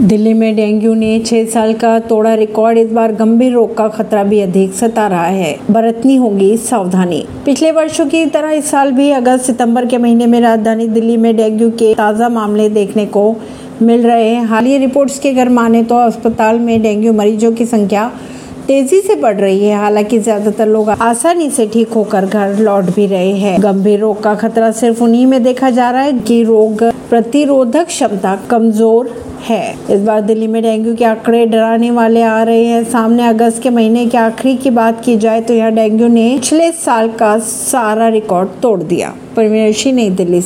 दिल्ली में डेंगू ने छह साल का तोड़ा रिकॉर्ड, इस बार गंभीर रोग का खतरा भी अधिक सता रहा है। बरतनी होगी सावधानी। पिछले वर्षों की तरह इस साल भी अगस्त सितंबर के महीने में राजधानी दिल्ली में डेंगू के ताज़ा मामले देखने को मिल रहे हैं। हालिया रिपोर्ट्स के अगर माने तो अस्पताल में डेंगू मरीजों की संख्या तेज़ी से बढ़ रही है। हालाँकि ज़्यादातर लोग आसानी से ठीक होकर घर लौट भी रहे हैं। गंभीर रोग का खतरा सिर्फ़ उन्हीं में देखा जा रहा है कि रोग प्रतिरोधक क्षमता कमज़ोर है। इस बार दिल्ली में डेंगू के आंकड़े डराने वाले आ रहे हैं। सामने अगस्त के महीने के आखिरी की बात की जाए तो यहाँ डेंगू ने पिछले साल का सारा रिकॉर्ड तोड़ दिया। परवीन नई दिल्ली